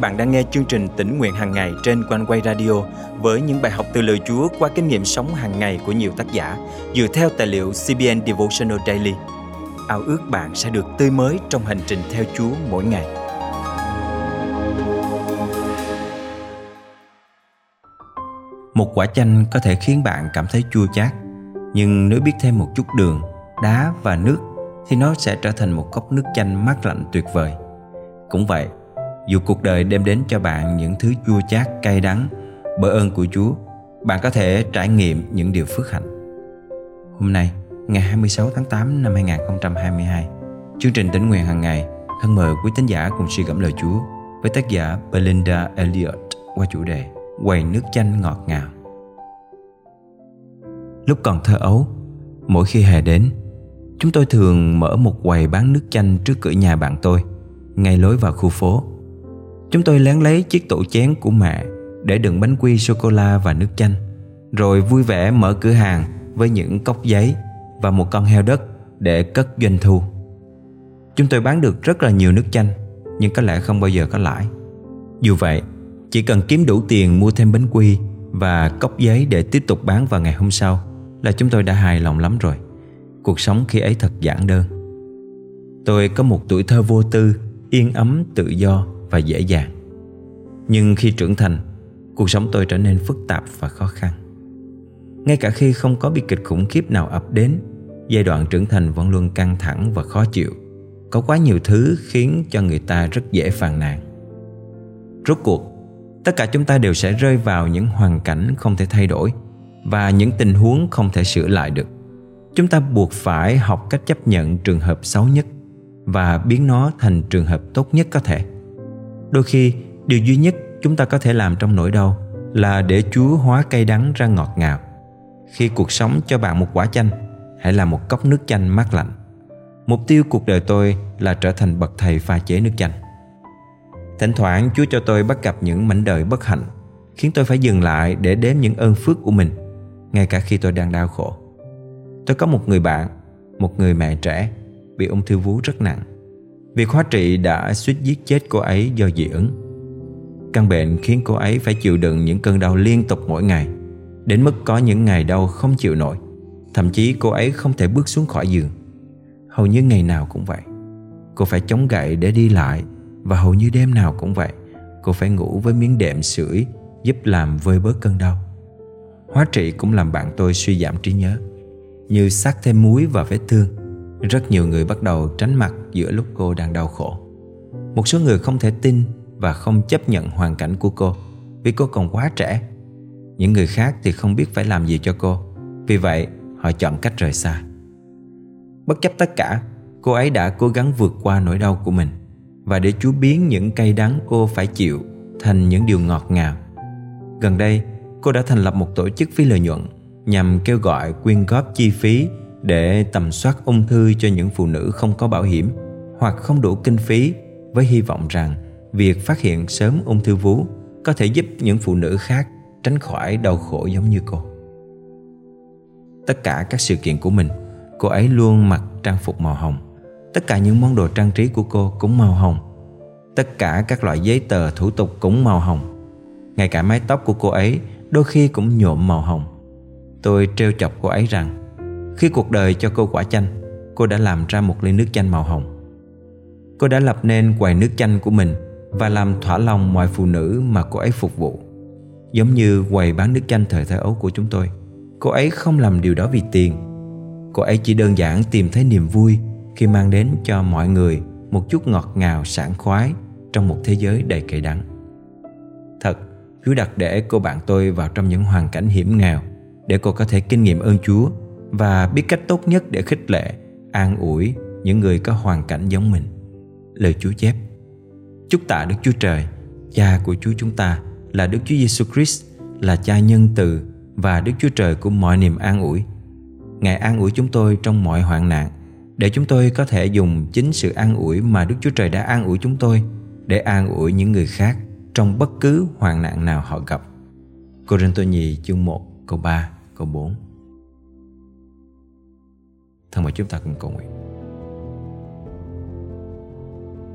bạn đang nghe chương trình tỉnh nguyện hàng ngày trên quanh quay radio với những bài học từ lời Chúa qua kinh nghiệm sống hàng ngày của nhiều tác giả dựa theo tài liệu CBN Devotional Daily. Ao ước bạn sẽ được tươi mới trong hành trình theo Chúa mỗi ngày. Một quả chanh có thể khiến bạn cảm thấy chua chát, nhưng nếu biết thêm một chút đường, đá và nước thì nó sẽ trở thành một cốc nước chanh mát lạnh tuyệt vời. Cũng vậy, dù cuộc đời đem đến cho bạn những thứ chua chát cay đắng bởi ơn của Chúa, bạn có thể trải nghiệm những điều phước hạnh. Hôm nay, ngày 26 tháng 8 năm 2022, chương trình tỉnh nguyện hàng ngày thân mời quý tín giả cùng suy gẫm lời Chúa với tác giả Belinda Elliot qua chủ đề Quầy nước chanh ngọt ngào. Lúc còn thơ ấu, mỗi khi hè đến, chúng tôi thường mở một quầy bán nước chanh trước cửa nhà bạn tôi, ngay lối vào khu phố. Chúng tôi lén lấy chiếc tủ chén của mẹ để đựng bánh quy sô-cô-la và nước chanh, rồi vui vẻ mở cửa hàng với những cốc giấy và một con heo đất để cất doanh thu. Chúng tôi bán được rất là nhiều nước chanh, nhưng có lẽ không bao giờ có lãi. Dù vậy, chỉ cần kiếm đủ tiền mua thêm bánh quy và cốc giấy để tiếp tục bán vào ngày hôm sau là chúng tôi đã hài lòng lắm rồi. Cuộc sống khi ấy thật giản đơn. Tôi có một tuổi thơ vô tư, yên ấm, tự do và dễ dàng. Nhưng khi trưởng thành, cuộc sống tôi trở nên phức tạp và khó khăn. Ngay cả khi không có bi kịch khủng khiếp nào ập đến, giai đoạn trưởng thành vẫn luôn căng thẳng và khó chịu. Có quá nhiều thứ khiến cho người ta rất dễ phàn nàn. Rốt cuộc, tất cả chúng ta đều sẽ rơi vào những hoàn cảnh không thể thay đổi và những tình huống không thể sửa lại được. Chúng ta buộc phải học cách chấp nhận trường hợp xấu nhất và biến nó thành trường hợp tốt nhất có thể. Đôi khi điều duy nhất chúng ta có thể làm trong nỗi đau là để Chúa hóa cây đắng ra ngọt ngào. Khi cuộc sống cho bạn một quả chanh, hãy làm một cốc nước chanh mát lạnh. Mục tiêu cuộc đời tôi là trở thành bậc thầy pha chế nước chanh. Thỉnh thoảng Chúa cho tôi bắt gặp những mảnh đời bất hạnh, khiến tôi phải dừng lại để đếm những ơn phước của mình, ngay cả khi tôi đang đau khổ. Tôi có một người bạn, một người mẹ trẻ, bị ung thư vú rất nặng. Việc hóa trị đã suýt giết chết cô ấy do dị ứng. Căn bệnh khiến cô ấy phải chịu đựng những cơn đau liên tục mỗi ngày, đến mức có những ngày đau không chịu nổi. Thậm chí cô ấy không thể bước xuống khỏi giường. Hầu như ngày nào cũng vậy. Cô phải chống gậy để đi lại và hầu như đêm nào cũng vậy. Cô phải ngủ với miếng đệm sưởi giúp làm vơi bớt cơn đau. Hóa trị cũng làm bạn tôi suy giảm trí nhớ, như sắc thêm muối vào vết thương rất nhiều người bắt đầu tránh mặt giữa lúc cô đang đau khổ. Một số người không thể tin và không chấp nhận hoàn cảnh của cô vì cô còn quá trẻ. Những người khác thì không biết phải làm gì cho cô. Vì vậy, họ chọn cách rời xa. Bất chấp tất cả, cô ấy đã cố gắng vượt qua nỗi đau của mình và để Chúa biến những cay đắng cô phải chịu thành những điều ngọt ngào. Gần đây, cô đã thành lập một tổ chức phi lợi nhuận nhằm kêu gọi quyên góp chi phí để tầm soát ung thư cho những phụ nữ không có bảo hiểm hoặc không đủ kinh phí với hy vọng rằng việc phát hiện sớm ung thư vú có thể giúp những phụ nữ khác tránh khỏi đau khổ giống như cô. Tất cả các sự kiện của mình, cô ấy luôn mặc trang phục màu hồng. Tất cả những món đồ trang trí của cô cũng màu hồng. Tất cả các loại giấy tờ thủ tục cũng màu hồng. Ngay cả mái tóc của cô ấy đôi khi cũng nhuộm màu hồng. Tôi trêu chọc cô ấy rằng khi cuộc đời cho cô quả chanh Cô đã làm ra một ly nước chanh màu hồng. Cô đã lập nên quầy nước chanh của mình Và làm thỏa lòng mọi phụ nữ mà cô ấy phục vụ. Giống như quầy bán nước chanh thời thơ ấu của chúng tôi Cô ấy không làm điều đó vì tiền. Cô ấy chỉ đơn giản tìm thấy niềm vui Khi mang đến cho mọi người Một chút ngọt ngào sảng khoái Trong một thế giới đầy cay đắng. Thật, Chúa đặt để cô bạn tôi vào trong những hoàn cảnh hiểm nghèo Để cô có thể kinh nghiệm ơn Chúa và biết cách tốt nhất để khích lệ, an ủi những người có hoàn cảnh giống mình. Lời Chúa chép Chúc tạ Đức Chúa Trời, Cha của Chúa chúng ta là Đức Chúa Giêsu Christ, là Cha nhân từ và Đức Chúa Trời của mọi niềm an ủi. Ngài an ủi chúng tôi trong mọi hoạn nạn để chúng tôi có thể dùng chính sự an ủi mà Đức Chúa Trời đã an ủi chúng tôi để an ủi những người khác trong bất cứ hoạn nạn nào họ gặp. Cô Rinh Tô Nhì chương 1 câu 3 câu 4 Thân mời chúng ta cùng cầu nguyện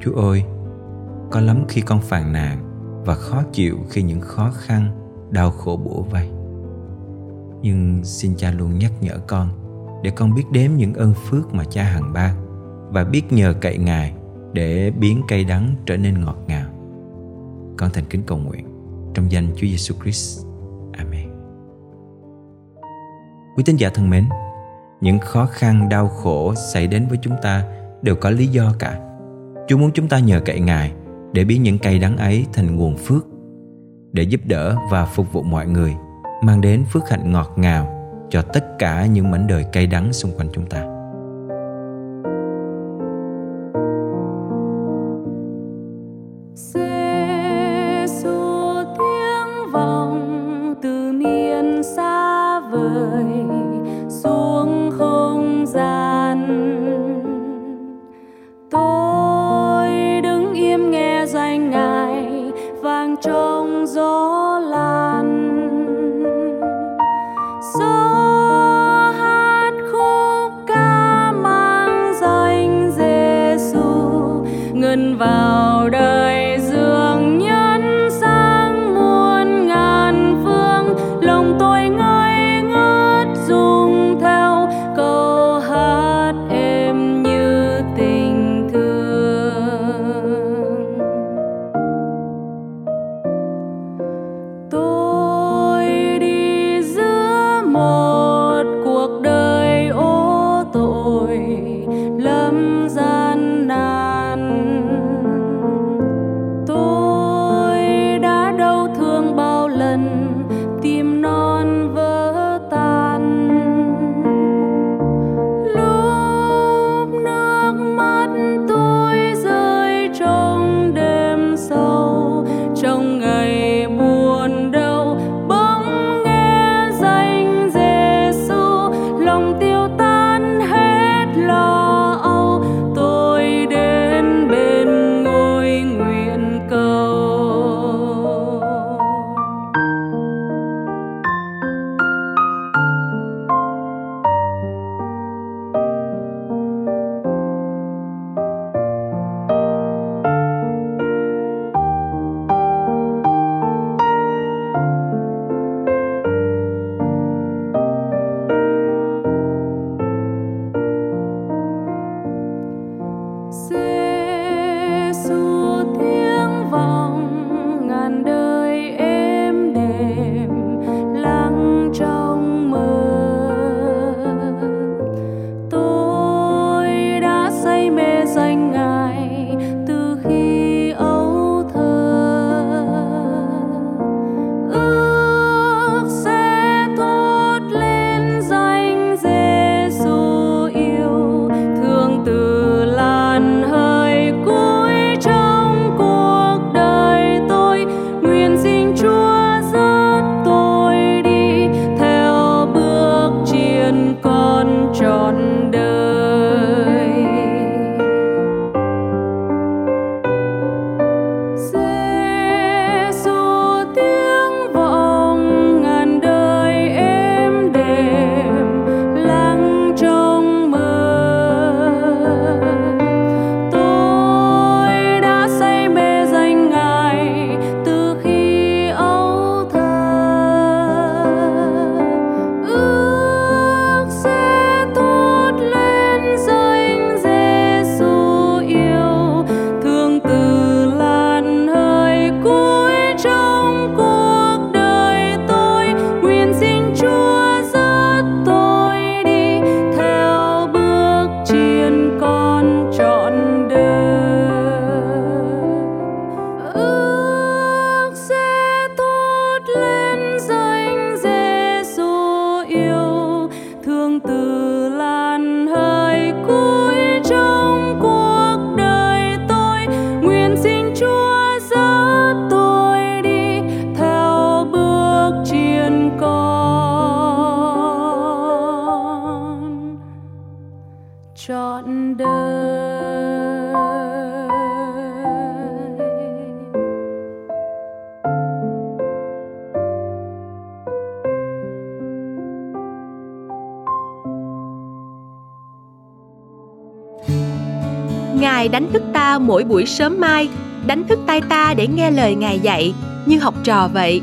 Chúa ơi Có lắm khi con phàn nàn và khó chịu khi những khó khăn đau khổ bủa vây nhưng xin cha luôn nhắc nhở con để con biết đếm những ơn phước mà cha hằng ban và biết nhờ cậy ngài để biến cây đắng trở nên ngọt ngào con thành kính cầu nguyện trong danh Chúa Giêsu Christ. Amen. Quý tín giả thân mến, những khó khăn đau khổ xảy đến với chúng ta đều có lý do cả. Chúa muốn chúng ta nhờ cậy Ngài để biến những cây đắng ấy thành nguồn phước, để giúp đỡ và phục vụ mọi người, mang đến phước hạnh ngọt ngào cho tất cả những mảnh đời cây đắng xung quanh chúng ta. Ngài đánh thức ta mỗi buổi sớm mai, đánh thức tay ta để nghe lời Ngài dạy, như học trò vậy.